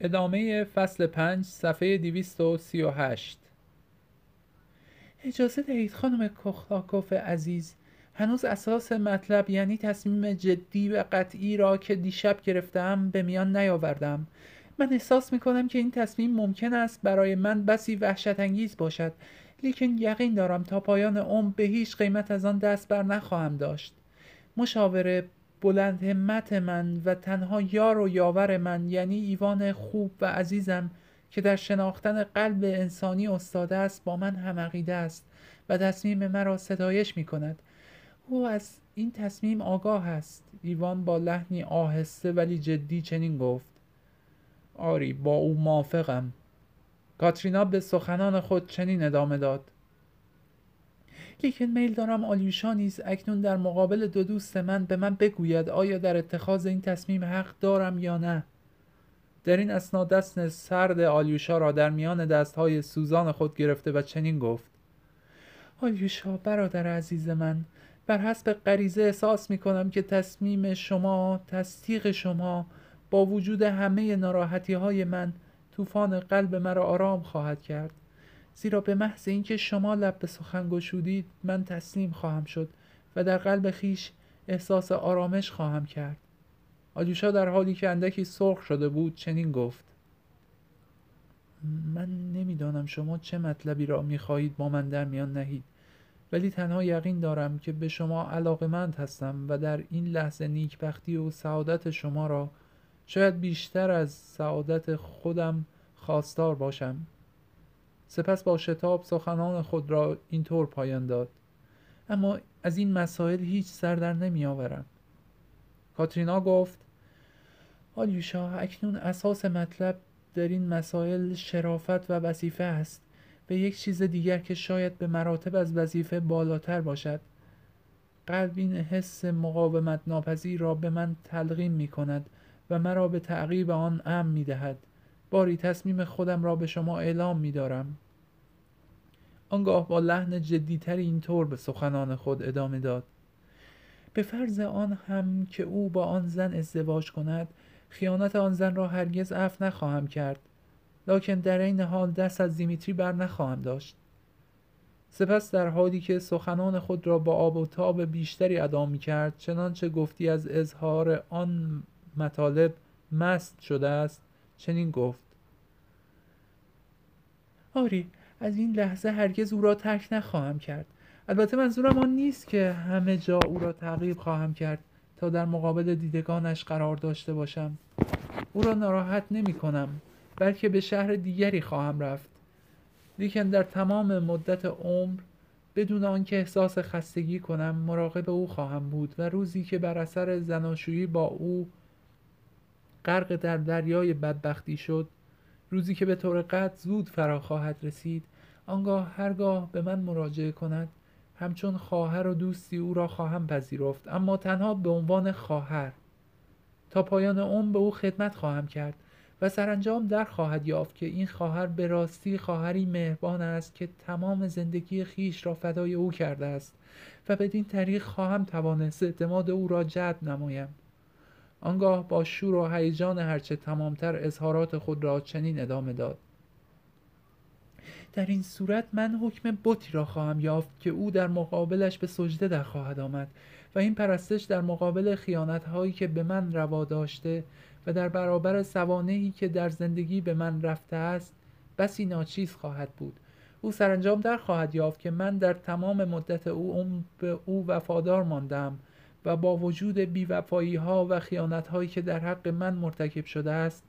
ادامه فصل پنج صفحه 238 اجازه دهید خانم کخلاکوف عزیز هنوز اساس مطلب یعنی تصمیم جدی و قطعی را که دیشب گرفتم به میان نیاوردم. من احساس می کنم که این تصمیم ممکن است برای من بسی وحشت انگیز باشد لیکن یقین دارم تا پایان عمر به هیچ قیمت از آن دست بر نخواهم داشت. مشاوره بلند همت من و تنها یار و یاور من یعنی ایوان خوب و عزیزم که در شناختن قلب انسانی استاده است با من هم عقیده است و تصمیم مرا ستایش می کند او از این تصمیم آگاه است. ایوان با لحنی آهسته ولی جدی چنین گفت. آری با او موافقم. کاترینا به سخنان خود چنین ادامه داد. لیکن میل دارم آلیوشا نیز اکنون در مقابل دو دوست من به من بگوید آیا در اتخاذ این تصمیم حق دارم یا نه. در این اسنا دست سرد آلیوشا را در میان دستهای سوزان خود گرفته و چنین گفت. آلیوشا برادر عزیز من بر حسب غریزه احساس می کنم که تصمیم شما تصدیق شما با وجود همه ناراحتی های من طوفان قلب مرا آرام خواهد کرد. زیرا به محض اینکه شما لب به سخن گشودید من تسلیم خواهم شد و در قلب خیش احساس آرامش خواهم کرد. آجوشا در حالی که اندکی سرخ شده بود چنین گفت من نمی‌دانم شما چه مطلبی را می‌خواهید با من در میان نهید ولی تنها یقین دارم که به شما علاقمند هستم و در این لحظه نیکبختی و سعادت شما را شاید بیشتر از سعادت خودم خواستار باشم. سپس با شتاب سخنان خود را اینطور پایان داد. اما از این مسائل هیچ سر در نمی آورم کاترینا گفت آلیوشا اکنون اساس مطلب در این مسائل شرافت و وظیفه است. به یک چیز دیگر که شاید به مراتب از وظیفه بالاتر باشد. قلب این حس مقاومت ناپذیر را به من تلقیم می کند و مرا به تعقیب آن امن می دهد. باری تصمیم خودم را به شما اعلام می دارم آنگاه با لحن جدیتری اینطور به سخنان خود ادامه داد. به فرض آن هم که او با آن زن ازدواج کند خیانت آن زن را هرگز عفو نخواهم کرد. لکن در این حال دست از دیمیتری بر نخواهم داشت. سپس در حالی که سخنان خود را با آب و تاب بیشتری ادا می کرد چنانچه گفتی از اظهار آن مطالب مست شده است چنین گفت آری از این لحظه هرگز او را ترک نخواهم کرد. البته منظورم آن نیست که همه جا او را تعقیب خواهم کرد تا در مقابل دیدگانش قرار داشته باشم. او را ناراحت نمی کنم بلکه به شهر دیگری خواهم رفت. لیکن در تمام مدت عمر بدون آنکه احساس خستگی کنم مراقب او خواهم بود و روزی که بر اثر زناشویی با او غرق در دریای بدبختی شد روزی که به طور قطع زود فرا خواهد رسید آنگاه هرگاه به من مراجعه کند همچون خواهر و دوستی او را خواهم پذیرفت اما تنها به عنوان خواهر. تا پایان عمر به او خدمت خواهم کرد و سرانجام در خواهد یافت که این خواهر به راستی خواهری مهربان است که تمام زندگی خیش را فدای او کرده است و بدین طریق خواهم توانست اعتماد او را جلب نمایم. آنگاه با شور و هیجان هرچه تمامتر اظهارات خود را چنین ادامه داد. در این صورت من حکم بتی را خواهم یافت که او در مقابلش به سجده در خواهد آمد و این پرستش در مقابل خیانت هایی که به من روا داشته و در برابر سوانهی که در زندگی به من رفته است بسی ناچیز خواهد بود. او سرانجام در خواهد یافت که من در تمام مدت او به او وفادار ماندم و با وجود بیوفایی ها و خیانت هایی که در حق من مرتکب شده است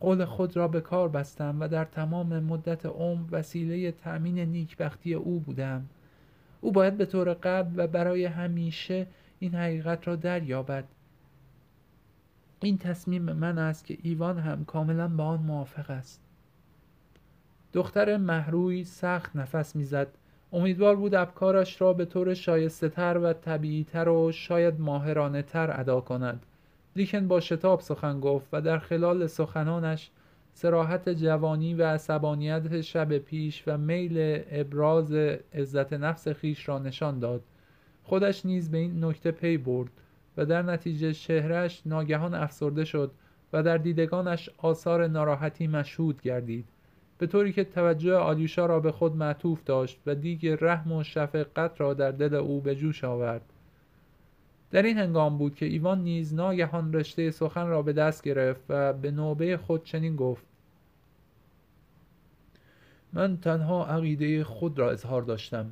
قول خود را به کار بستم و در تمام مدت عمر وسیله تأمین نیکبختی او بودم. او باید به طور قبل و برای همیشه این حقیقت را دریابد. این تصمیم من است که ایوان هم کاملا با آن موافق است. دختر محروی سخت نفس می‌زد. امیدوار بود افکارش را به طور شایسته تر و طبیعی تر و شاید ماهرانه تر ادا کند. لیکن با شتاب سخن گفت و در خلال سخنانش سراحت جوانی و عصبانیت شب پیش و میل ابراز عزت نفس خیش را نشان داد. خودش نیز به این نکته پی برد و در نتیجه چهرش ناگهان افسرده شد و در دیدگانش آثار ناراحتی مشهود گردید. به طوری که توجه آلیوشا را به خود معطوف داشت و دیگ رحم و شفقت را در دل او به جوش آورد. در این هنگام بود که ایوان نیز ناگهان رشته سخن را به دست گرفت و به نوبه خود چنین گفت. من تنها عقیده خود را اظهار داشتم.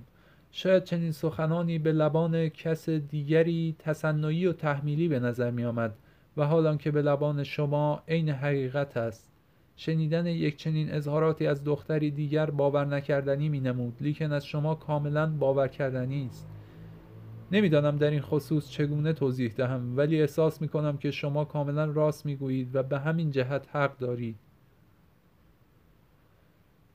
شاید چنین سخنانی به لبان کس دیگری تصنعی و تحمیلی به نظر می آمد و حالان که به لبان شما عین حقیقت است. شنیدن یک چنین اظهاراتی از دختری دیگر باور نکردنی می نمود لیکن از شما کاملا باور کردنی است. نمی‌دانم در این خصوص چگونه توضیح دهم ولی احساس می کنم که شما کاملا راست می گویید و به همین جهت حق دارید.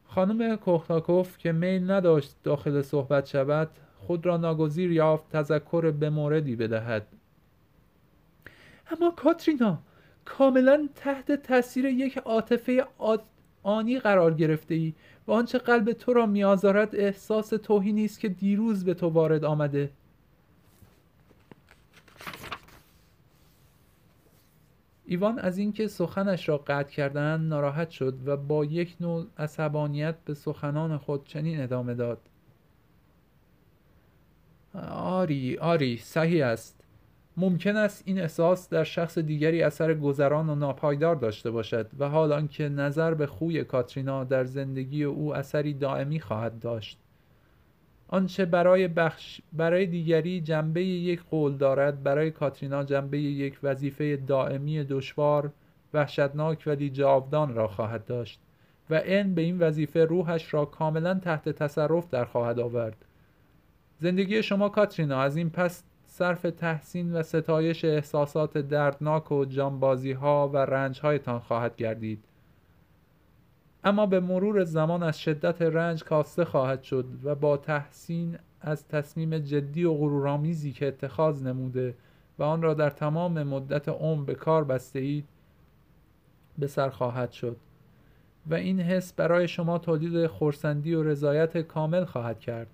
خانم کوختاکوف که میل نداشت داخل صحبت شود خود را ناگزیر یافت تذکر به موردی بدهد. اما کاترینا کاملا تحت تاثیر یک عاطفه آنی قرار گرفته ای و آنچه قلب تو را میآزارد احساس توهینی است که دیروز به تو وارد آمده. ایوان از اینکه سخنش را قطع کردن ناراحت شد و با یک نوع عصبانیت به سخنان خود چنین ادامه داد. آری آری صحیح است. ممکن است این احساس در شخص دیگری اثر گذران و ناپایدار داشته باشد و حال آنکه نظر به خوی کاترینا در زندگی او اثری دائمی خواهد داشت. آنچه برای, بخش برای دیگری جنبه یک قول دارد برای کاترینا جنبه یک وظیفه دائمی دشوار وحشتناک ولی جاودان را خواهد داشت و این به این وظیفه روحش را کاملا تحت تصرف در خواهد آورد. زندگی شما کاترینا از این پس صرف تحسین و ستایش احساسات دردناک و جانبازی ها و رنج هایتان خواهد گردید. اما به مرور زمان از شدت رنج کاسته خواهد شد و با تحسین از تصمیم جدی و غرورآمیزی که اتخاذ نموده و آن را در تمام مدت عمر به کار بسته اید به سر خواهد شد و این حس برای شما تولید خورسندی و رضایت کامل خواهد کرد.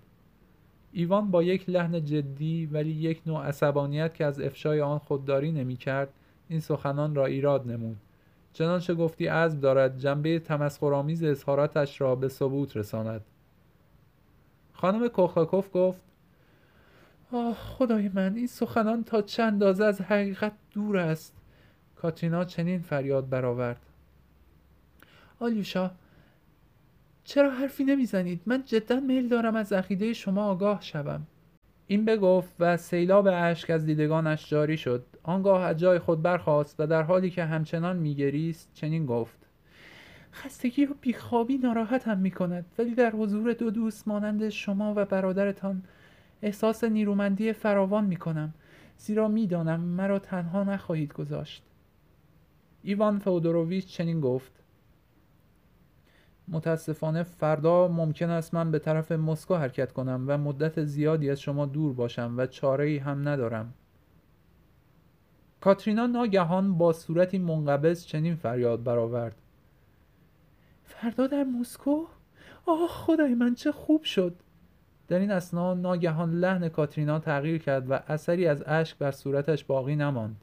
ایوان با یک لحن جدی ولی یک نوع عصبانیت که از افشای آن خودداری نمی کرد این سخنان را ایراد نمود. چنانچه گفتی عزم دارد جنبه تمسخرآمیز اظهاراتش را به ثبوت رساند. خانم کوخاکوف گفت آه خدای من این سخنان تا چند اندازه از حقیقت دور است. کاترینا چنین فریاد برآورد. آلیوشا چرا حرفی نمی‌زنید؟ من جدا میل دارم از عقیده شما آگاه شوم. این بگفت و سیلاب اشک از دیدگانش جاری شد. آنگاه از جای خود برخاست و در حالی که همچنان میگریست چنین گفت. خستگی و بیخوابی ناراحتم می کند ولی در حضور دو دوست مانند شما و برادرتان احساس نیرومندی فراوان می کنم زیرا می‌دانم مرا تنها نخواهید گذاشت. ایوان فودوروویچ چنین گفت. متاسفانه فردا ممکن است من به طرف مسکو حرکت کنم و مدت زیادی از شما دور باشم و چاره ای هم ندارم. کاترینا ناگهان با صورتی منقبض چنین فریاد برآورد. فردا در مسکو؟ آه خدای من چه خوب شد! در این اسنا ناگهان لحن کاترینا تغییر کرد و اثری از اشک بر صورتش باقی نماند.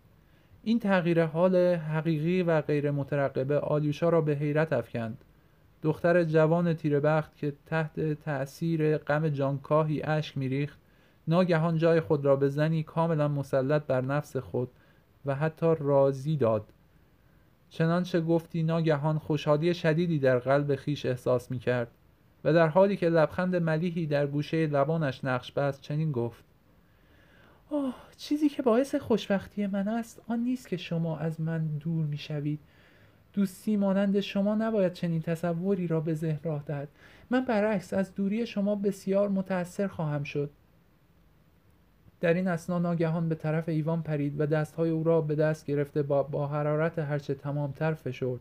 این تغییر حال حقیقی و غیر مترقبه آلیوشا را به حیرت افکند. دختر جوان تیربخت که تحت تأثیر غم جانکاهی اشک میریخت ناگهان جای خود را به زنی کاملا مسلط بر نفس خود و حتی راضی داد. چنانچه گفتی ناگهان خوشحالی شدیدی در قلب خیش احساس می کرد و در حالی که لبخند ملیحی در گوشه لبانش نقش بست چنین گفت آه چیزی که باعث خوشبختی من است آن نیست که شما از من دور می شوید دوستی مانند شما نباید چنین تصوری را به ذهن راه دهد. من برعکس از دوری شما بسیار متأثر خواهم شد. در این اسنا ناگهان به طرف ایوان پرید و دستهای او را به دست گرفته با, با حرارت هرچه تمامتر فشرد.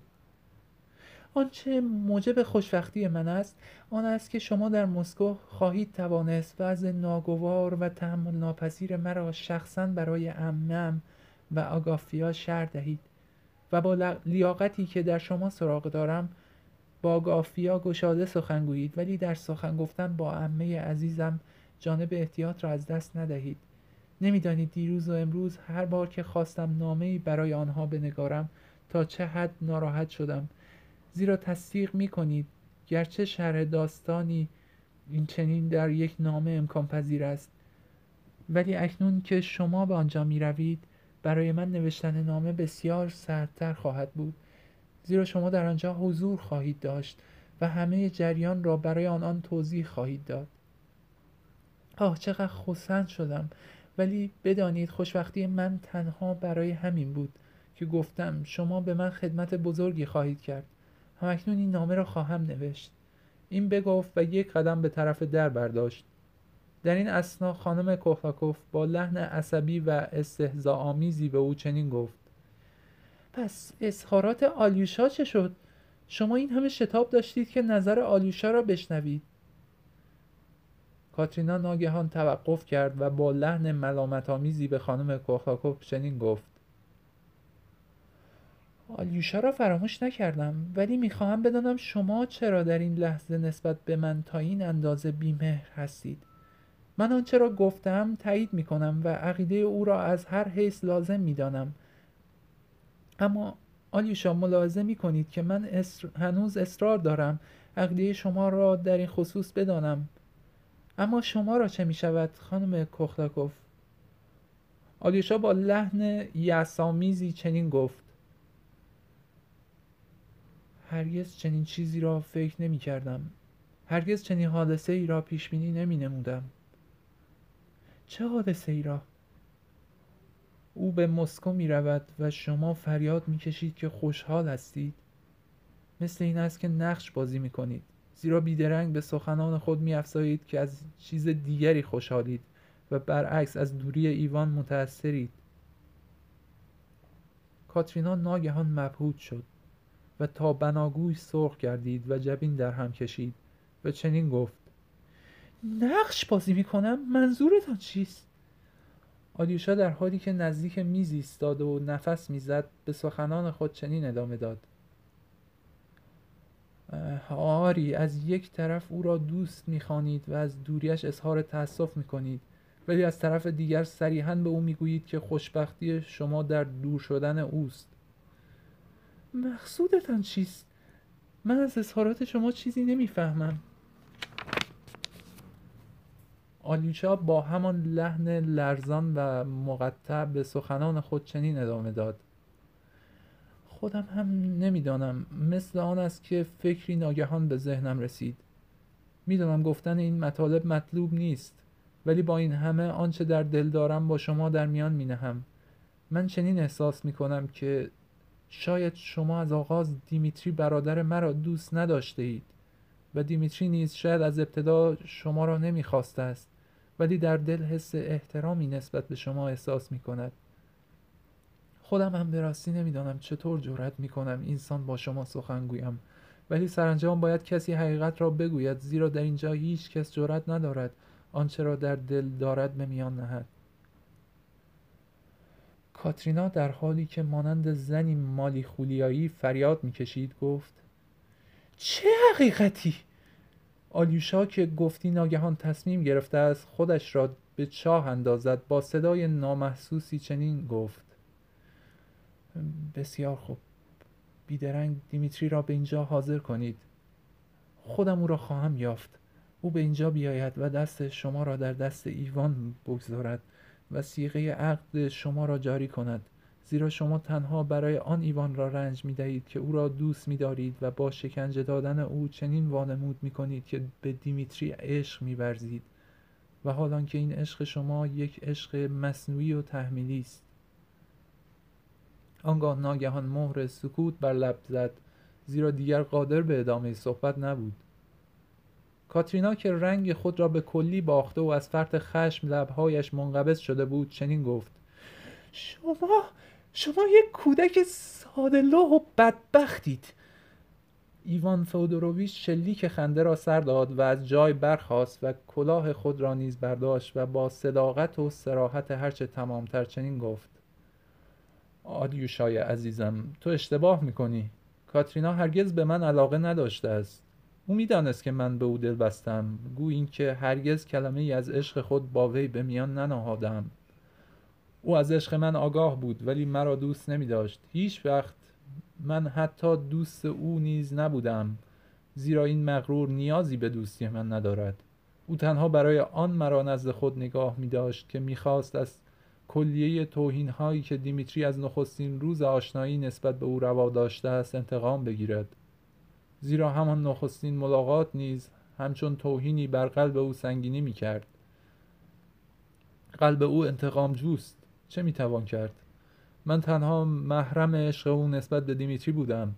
آنچه موجب خوشبختی من است آن است که شما در مسکو خواهید توانست وضع ناگوار و تحمل ناپذیر مرا شخصا برای امم و آگافیا شر دهید. و با لیاقتی که در شما سراغ دارم با گافیا گشاده سخن گویید. ولی در سخن گفتن با عمه عزیزم جانب احتیاط را از دست ندهید. نمی‌دانید دیروز و امروز هر بار که خواستم نامه برای آنها بنگارم تا چه حد ناراحت شدم. زیرا تصدیق می کنید گرچه شرح داستانی این چنین در یک نامه امکان پذیر است. ولی اکنون که شما به آنجا می روید برای من نوشتن نامه بسیار سردتر خواهد بود زیرا شما در آنجا حضور خواهید داشت و همه جریان را برای آنان توضیح خواهید داد. آه چقدر خسن شدم ولی بدانید خوشبختی من تنها برای همین بود که گفتم شما به من خدمت بزرگی خواهید کرد. همکنون این نامه را خواهم نوشت. این بگفت و یک قدم به طرف در برداشت. در این اسنا خانم کوخاکوف با لحن عصبی و آمیزی به او چنین گفت پس اظهارات آلیوشا چه شد؟ شما این همه شتاب داشتید که نظر آلیوشا را بشنوید. کاترینا ناگهان توقف کرد و با لحن ملامت آمیزی به خانم کوخاکوف چنین گفت آلیوشا را فراموش نکردم ولی می‌خواهم بدانم شما چرا در این لحظه نسبت به من تا این اندازه بیمهر هستید. من آنچه را گفتم تایید می‌کنم و عقیده او را از هر حیث لازم می‌دانم. اما آلیوشا ملاحظه می کنید که من هنوز اصرار دارم عقیده شما را در این خصوص بدانم. اما شما را چه می شود خانم کخلاکوف آلیوشا با لحن یسامیزی چنین گفت. هرگز چنین چیزی را فکر نمی کردم هرگز چنین حادثه ای را پیش بینی نمی نمودم چه حادثه ای را؟ او به مسکو می رود و شما فریاد می کشید که خوشحال هستید. مثل این است که نقش بازی می کنید. زیرا بیدرنگ به سخنان خود می افزایید که از چیز دیگری خوشحالید و برعکس از دوری ایوان متأثرید. کاترینا ناگهان مبهوت شد و تا بناگوی سرخ گردید و جبین در هم کشید و چنین گفت. نقش بازی می‌کنم منظورتان چیست؟ آلیوشا در حالی که نزدیک میز ایستاد و نفس می‌زد به سخنان خود چنین ادامه داد. آری از یک طرف او را دوست می‌خوانید و از دوریش اظهار تأسف می‌کنید ولی از طرف دیگر صریحا به او می‌گویید که خوشبختی شما در دور شدن اوست. مقصودتان چیست؟ من از اظهارات شما چیزی نمی‌فهمم. آلیوشا با همان لحن لرزان و مقطع به سخنان خود چنین ادامه داد. خودم هم نمی‌دانم. مثل آن است که فکری ناگهان به ذهنم رسید. می‌دانم گفتن این مطالب مطلوب نیست ولی با این همه آنچه در دل دارم با شما در میان می نهم من چنین احساس می کنم که شاید شما از آغاز دیمیتری برادر مرا دوست نداشته اید و دیمیتری نیز شاید از ابتدا شما را نمی‌خواسته است. ولی در دل حس احترامی نسبت به شما احساس می کند خودم هم به راستی نمی‌دانم چطور جرأت می کنم اینسان با شما سخن گویم ولی سرانجام باید کسی حقیقت را بگوید زیرا در اینجا هیچ کس جرأت ندارد آنچه را در دل دارد به میان نهد. کاترینا در حالی که مانند زنی مالی خولیایی فریاد می‌کشید گفت چه حقیقتی؟ آلیوشا که گفتی ناگهان تصمیم گرفته است خودش را به چاه اندازد با صدای نامحسوسی چنین گفت. بسیار خوب. بیدرنگ دیمیتری را به اینجا حاضر کنید. خودم او را خواهم یافت. او به اینجا بیاید و دست شما را در دست ایوان بگذارد و سیغه عقد شما را جاری کند. زیرا شما تنها برای آن ایوان را رنج می دهید که او را دوست می دارید و با شکنجه دادن او چنین وانمود می کنید که به دیمیتری عشق می برزید و حالان که این عشق شما یک عشق مصنوعی و تحمیلی است. آنگاه ناگهان مهر سکوت بر لب زد زیرا دیگر قادر به ادامه صحبت نبود. کاترینا که رنگ خود را به کلی باخته و از فرط خشم لبهایش منقبض شده بود چنین گفت شما شما یک کودک ساده و بدبختید. ایوان فودوروویچ شلیک خنده را سر داد و از جای برخاست و کلاه خود را نیز برداشت و با صداقت و سراحت هرچه تمامتر چنین گفت. آدیوشای عزیزم تو اشتباه می‌کنی. کاترینا هرگز به من علاقه نداشته است. او می‌دانست که من به او دل بستم گو اینکه هرگز کلمه ای از عشق خود با وی به میان ننهادم. او از عشق من آگاه بود ولی مرا دوست نمی داشت هیچ وقت من حتی دوست او نیز نبودم زیرا این مغرور نیازی به دوستی من ندارد. او تنها برای آن مرا نزد خود نگاه می داشت که می‌خواست از کلیه توهین هایی که دیمیتری از نخستین روز آشنایی نسبت به او روا داشته است انتقام بگیرد. زیرا همان نخستین ملاقات نیز همچون توهینی بر قلب او سنگینی می کرد قلب او انتقام جوست چه می توان کرد؟ من تنها محرم عشق او نسبت به دیمیتری بودم.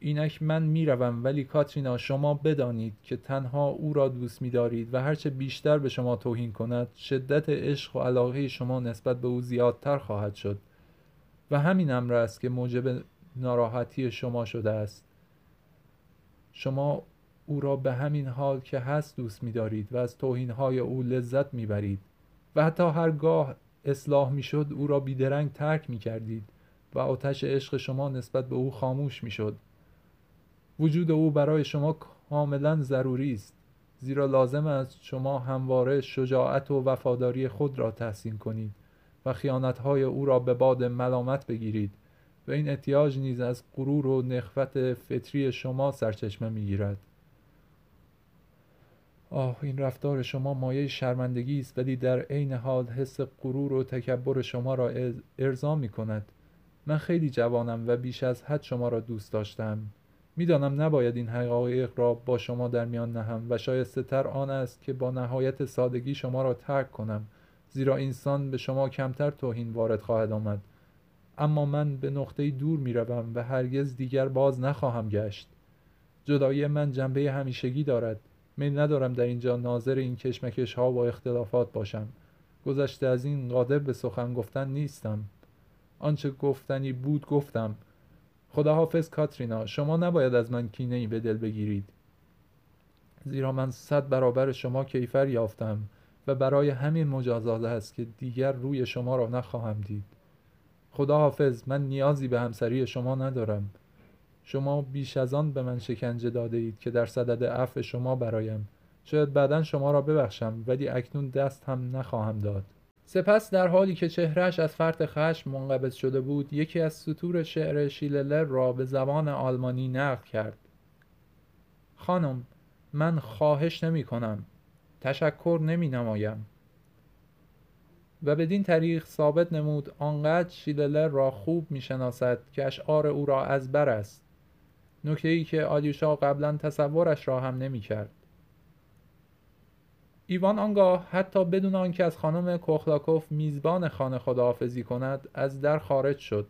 اینک من می‌روم ولی کاترینا شما بدانید که تنها او را دوست می‌دارید و هرچه بیشتر به شما توهین کند شدت عشق و علاقه شما نسبت به او زیادتر خواهد شد. و همین امر است که موجب ناراحتی شما شده است. شما او را به همین حال که هست دوست می‌دارید و از توهین‌های او لذت می‌برید و حتی هرگاه اصلاح می‌شد او را بیدرنگ ترک می‌کردید و آتش عشق شما نسبت به او خاموش می‌شد. وجود او برای شما کاملا ضروری است زیرا لازم است شما همواره شجاعت و وفاداری خود را تحسین کنید و خیانتهای او را به باد ملامت بگیرید و این احتیاج نیز از غرور و نخوت فطری شما سرچشمه می‌گیرد. آه این رفتار شما مایه شرمندگی است ولی در عین حال حس غرور و تکبر شما را ارضا می کند. من خیلی جوانم و بیش از حد شما را دوست داشتم. می‌دانم نباید این حقایق را با شما در میان نهم و شایسته تر آن است که با نهایت سادگی شما را ترک کنم زیرا اینسان به شما کمتر توهین وارد خواهد آمد. اما من به نقطه دور می روم و هرگز دیگر باز نخواهم گشت. جدایی من جنبه همیشگی دارد. میل ندارم در اینجا ناظر این کشمکش ها و اختلافات باشم. گذشته از این قادر به سخن گفتن نیستم. آنچه گفتنی بود گفتم. خداحافظ کاترینا شما نباید از من کینه ای به دل بگیرید. زیرا من صد برابر شما کیفر یافتم و برای همین مجازات است که دیگر روی شما را نخواهم دید. خداحافظ من نیازی به همسری شما ندارم. شما بیش از آن به من شکنجه داده اید که در صدد عفو شما برایم. شاید بعدا شما را ببخشم ولی اکنون دست هم نخواهم داد. سپس در حالی که چهرهش از فرط خشم منقبض شده بود یکی از سطور شعر شیللر را به زبان آلمانی نقل کرد. خانم من خواهش نمی کنم. تشکر نمی نمایم. و بدین طریق ثابت نمود آنقدر شیللر را خوب می شناسد که اشعار او را از بر است. نکته ای که آلیوشا قبلا تصورش را هم نمی کرد ایوان آنگاه حتی بدون آنکه از خانم کوخلاکوف میزبان خانه خداحافظی کند از در خارج شد.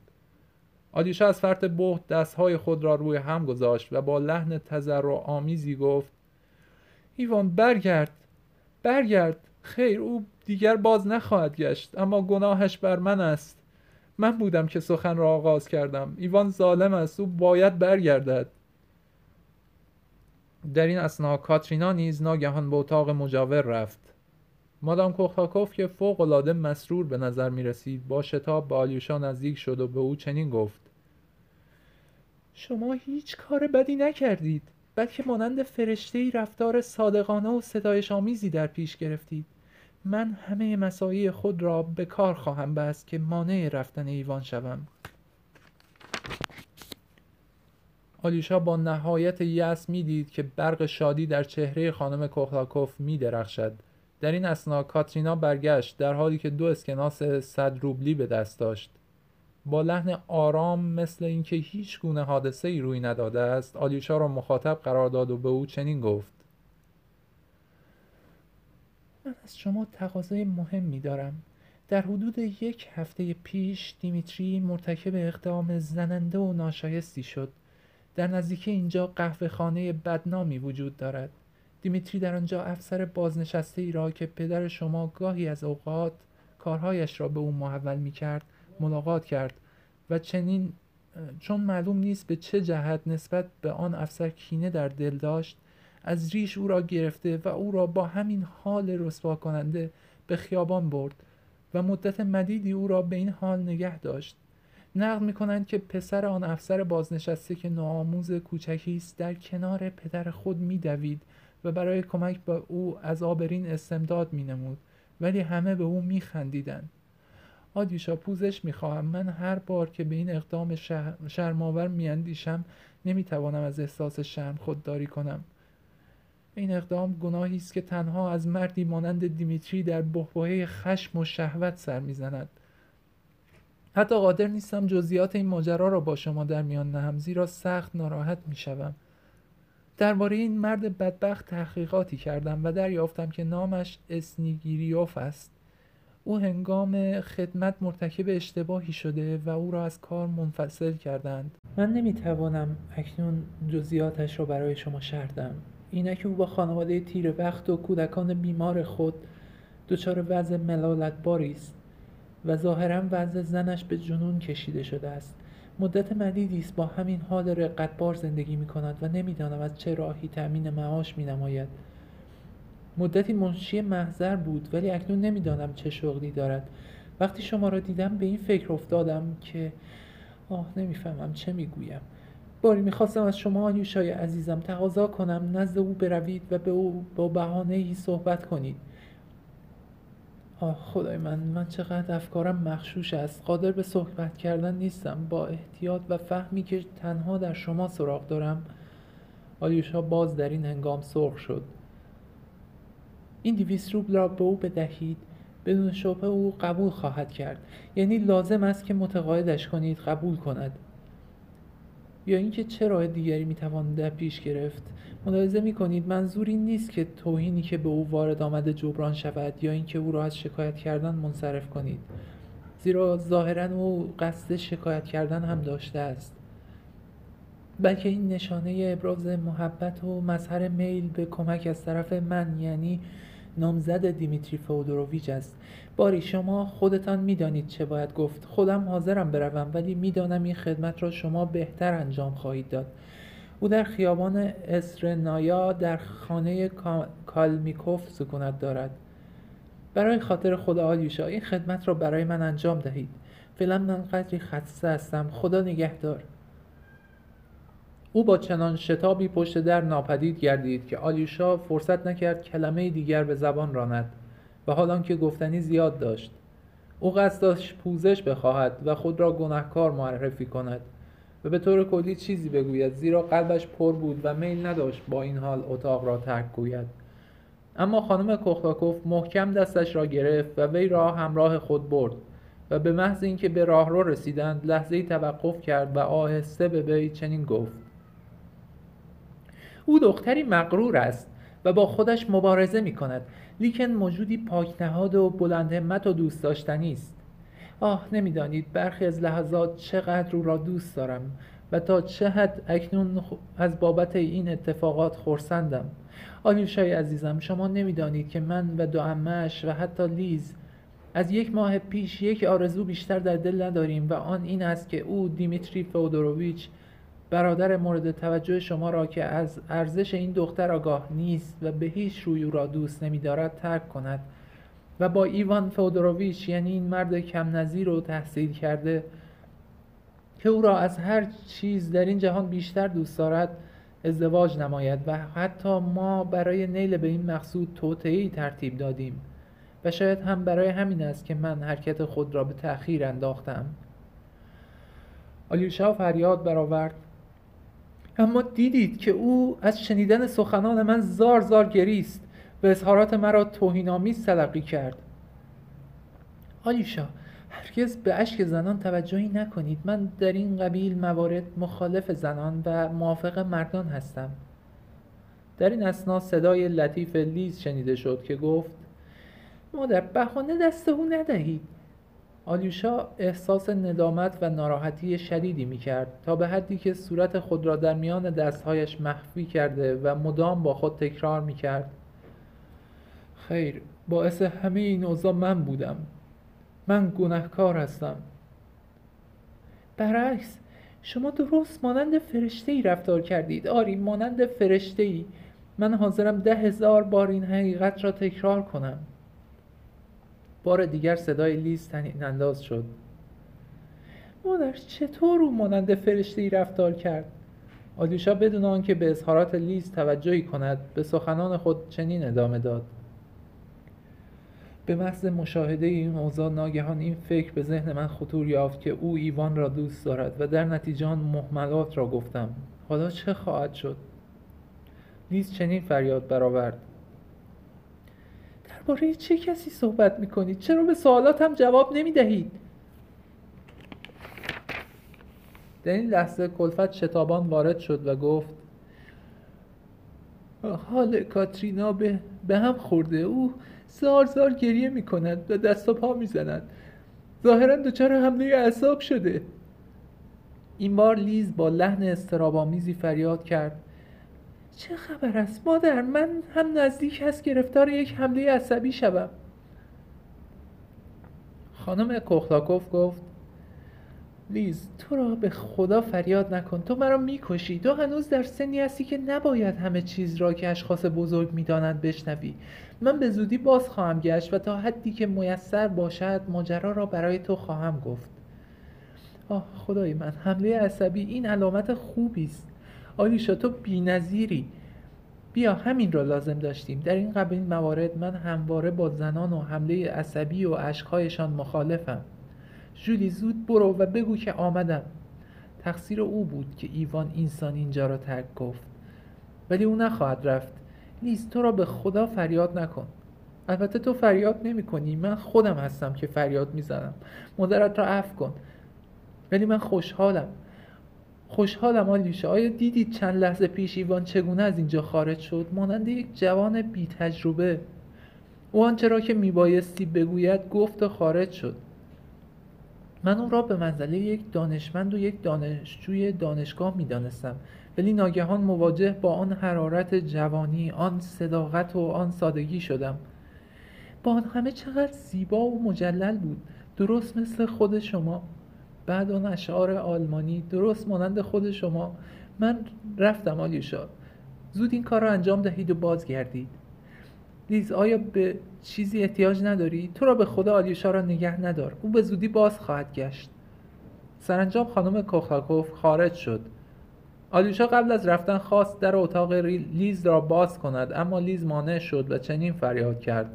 آدیشا از فرط بهت دستهای خود را روی هم گذاشت و با لحن و آمیزی گفت ایوان برگرد برگرد. خیر او دیگر باز نخواهد گشت اما گناهش بر من است. من بودم که سخن را آغاز کردم. ایوان ظالم است. او باید برگردد. در این اسنا کاترینا نیز ناگهان به اتاق مجاور رفت. مادام کوخاکوف که فوق العاده مسرور به نظر می رسید با شتاب به آلیوشا نزدیک شد و به او چنین گفت. شما هیچ کار بدی نکردید بلکه مانند فرشته رفتار صادقانه و ستایش آمیزی در پیش گرفتید. من همه مسایی خود را به کار خواهم بست که مانع رفتن ایوان شوم. آلیشا با نهایت یأس می‌دید که برق شادی در چهره خانم کوخلاکوف می درخشد. در این اسنا کاترینا برگشت در حالی که دو اسکناس صد روبلی به دست داشت. با لحن آرام مثل اینکه هیچ گونه حادثه ای روی نداده است آلیوشا را مخاطب قرار داد و به او چنین گفت. من از شما تقاضای مهمی دارم در حدود یک هفته پیش دیمیتری مرتکب اقدام زننده و ناشایستی شد. در نزدیکی اینجا قهوه خانه بدنامی وجود دارد. دیمیتری در آنجا افسر بازنشسته ای را که پدر شما گاهی از اوقات کارهایش را به او محول می کرد ملاقات کرد و چنین چون معلوم نیست به چه جهت نسبت به آن افسر کینه در دل داشت از ریش او را گرفته و او را با همین حال رسوا کننده به خیابان برد و مدت مدیدی او را به این حال نگه داشت. نقل می‌کنند که پسر آن افسر بازنشسته که نوآموز کوچکی است در کنار پدر خود میدوید و برای کمک به او از آبرین استمداد مینمود ولی همه به او میخندیدند. آدیشا پوزش می‌خواهم. من هر بار که به این اقدام شرماور میاندیشم نمی‌توانم از احساس شرم خودداری کنم. این اقدام گناهی است که تنها از مردی مانند دیمیتری در بحبوحه خشم و شهوت سر می‌زند. حتی قادر نیستم جزئیات این ماجرا را با شما در میان نهم زیرا سخت ناراحت می‌شوم. درباره این مرد بدبخت تحقیقاتی کردم و دریافتم که نامش اسنیگیریوف است. او هنگام خدمت مرتکب اشتباهی شده و او را از کار منفصل کردند. من نمی‌توانم اکنون جزئیاتش را برای شما شردم اینک او با خانواده تیر بخت و کودکان بیمار خود دچار وضع ملالتباری است و ظاهرا وضع زنش به جنون کشیده شده است. مدت مدیدی است با همین حال رقتبار زندگی می کند و نمی‌دانم از چه راهی تأمین معاش می نماید. مدتی منشی محضر بود ولی اکنون نمی‌دانم چه شغلی دارد. وقتی شما را دیدم به این فکر افتادم که آه نمی‌فهمم چه می‌گویم. باری می‌خواستم از شما آنیوشای عزیزم تقاضا کنم نزد او بروید و به او با بهانه ای صحبت کنید. آه خدای من من چقدر افکارم مخشوش است. قادر به صحبت کردن نیستم. با احتیاط و فهمی که تنها در شما سراغ دارم آلیوشا باز در این هنگام سرخ شد. این دیویس روبل را به او بدهید. بدون شبه او قبول خواهد کرد. یعنی لازم است که متقاعدش کنید قبول کند. یا اینکه چه راه دیگری می‌توان در پیش گرفت؟ ملاحظه می‌کنید منظور این نیست که توهینی که به او وارد آمده جبران شود یا اینکه او را از شکایت کردن منصرف کنید. زیرا ظاهرا او قصد شکایت کردن هم داشته است. بلکه این نشانه ابراز محبت و مظهر میل به کمک از طرف من یعنی نامزد دیمیتری فودوروویچ است. باری شما خودتان می‌دانید چه باید گفت. خودم حاضرم بروم ولی می‌دانم این خدمت را شما بهتر انجام خواهید داد. او در خیابان اسرنایا در خانه کالمیکوف سکونت دارد. برای خاطر خدا آلیوشا این خدمت را برای من انجام دهید. فعلا من قدری خسته هستم. خدا نگهدار. او با چنان شتابی پشت در ناپدید گردید که آلیوشا فرصت نکرد کلمه دیگر به زبان راند و حال که گفتنی زیاد داشت. او قصد داشت پوزش بخواهد و خود را گناهکار معرفی کند و به طور کلی چیزی بگوید زیرا قلبش پر بود و میل نداشت با این حال اتاق را ترک گوید. اما خانم کوختاکوف محکم دستش را گرفت و وی را همراه خود برد و به محض اینکه به راهرو رسیدند لحظه توقف کرد و آهسته به وی چنین گفت. او دختری مغرور است و با خودش مبارزه می کند لیکن موجودی پاکنهاد و بلند همت و دوست داشتنی است. آه نمی‌دانید برخی از لحظات چقدر او را دوست دارم و تا چه حد اکنون از بابت این اتفاقات خورسندم آلیوشای عزیزم شما نمی‌دانید که من و دو امش و حتی لیز از یک ماه پیش یک آرزو بیشتر در دل نداریم و آن این است که او دیمیتری فودوروویچ برادر مورد توجه شما را که از ارزش این دختر آگاه نیست و به هیچ روی او را دوست نمیدارد ترک کند و با ایوان فودوروویچ یعنی این مرد کم نظیر و تحصیل کرده که او را از هر چیز در این جهان بیشتر دوست دارد ازدواج نماید و حتی ما برای نیل به این مقصود توطئه‌ای ترتیب دادیم و شاید هم برای همین است که من حرکت خود را به تأخیر انداختم. آلیوشا فریاد برآورد. اما دیدید که او از شنیدن سخنان من زار زار گریست و اظهارات مرا توهینآمیز تلقی کرد. آلیشا هرگز به اشک زنان توجهی نکنید. من در این قبیل موارد مخالف زنان و موافق مردان هستم. در این اسنا صدای لطیف لیز شنیده شد که گفت مادر بهانه دست او ندهید. آلیوشا احساس ندامت و ناراحتی شدیدی می کرد تا به حدی که صورت خود را در میان دستهایش مخفی کرده و مدام با خود تکرار می کرد خیر باعث همه این اوضاع من بودم. من گناهکار هستم. برعکس شما درست مانند فرشته ای رفتار کردید. آری مانند فرشته ای من حاضرم ده هزار بار این حقیقت را تکرار کنم. بار دیگر صدای لیز تنین انداز شد. مادر چطور او مانند فرشته ای رفتار کرد؟ آلیوشا بدون آنکه به اظهارات لیز توجهی کند به سخنان خود چنین ادامه داد. به محض مشاهده این اوضاع ناگهان این فکر به ذهن من خطور یافت که او ایوان را دوست دارد و در نتیجه آن محملات را گفتم. حالا چه خواهد شد؟ لیز چنین فریاد برآورد. درباره چه کسی صحبت می‌کنید چرا به سوالاتم جواب نمی‌دهید در این لحظه کلفت شتابان وارد شد و گفت حال کاترینا به, به هم خورده. او زار زار گریه می کند و دست و پا می زند ظاهرا دچار حمله اعصاب شده. این بار لیز با لحن استرابامیزی فریاد کرد. چه خبر است؟ مادر من هم نزدیک هست گرفتار یک حمله عصبی شوم. خانم کوخلاکوف گفت لیز تو را به خدا فریاد نکن. تو مرا می‌کشی. تو هنوز در سنی هستی که نباید همه چیز را که اشخاص بزرگ می‌دانند بشنوی. من به زودی باز خواهم گشت و تا حدی که میسر باشد ماجرا را برای تو خواهم گفت. آه خدای من حمله عصبی این علامت خوبی است. آلیشا تو بینظیری. بیا همین را لازم داشتیم. در این قبیل موارد من همواره با زنان و حمله عصبی و اشکهایشان مخالفم. جولی زود برو و بگو که آمدم. تقصیر او بود که ایوان اینسان اینجا را ترک گفت. ولی او نخواهد رفت. نیست تو را به خدا فریاد نکن. البته تو فریاد نمی کنی. من خودم هستم که فریاد می‌زنم مادرت را عفو کن. ولی من خوشحالم. خوشحالم آلیشا آیا دیدید چند لحظه پیش ایوان چگونه از اینجا خارج شد؟ مانند یک جوان بی تجربه او آنچه را که میبایستی بگوید گفت و خارج شد. من او را به منزله یک دانشمند و یک دانشجوی دانشگاه می‌دانستم. ولی ناگهان مواجه با آن حرارت جوانی آن صداقت و آن سادگی شدم. با آن همه چقدر زیبا و مجلل بود. درست مثل خود شما. بعد آن اشعار آلمانی درست مانند خود شما. من رفتم آلیوشا زود این کار را انجام دهید و بازگردید. لیز آیا به چیزی احتیاج نداری؟ تو را به خدا آلیوشا را نگه ندار. او به زودی باز خواهد گشت. سرانجام خانم کوخاکوف خارج شد. آلیوشا قبل از رفتن خواست در اتاق لیز را باز کند اما لیز مانع شد و چنین فریاد کرد.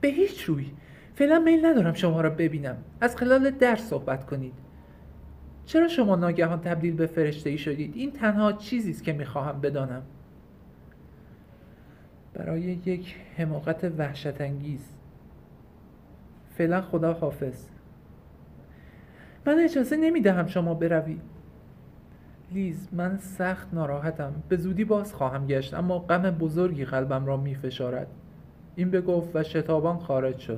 به هیچ روی. فعلا میل ندارم شما را ببینم. از خلال در صحبت کنید. چرا شما ناگهان تبدیل به فرشته ای شدید؟ این تنها چیزی است که می‌خواهم بدانم. برای یک حماقت وحشت انگیز فعلا خدا حافظ. من اجازه نمی‌دهم شما بروید. لیز من سخت ناراحتم. به زودی باز خواهم گشت اما غم بزرگی قلبم را میفشارد. این بگفت و شتابان خارج شد.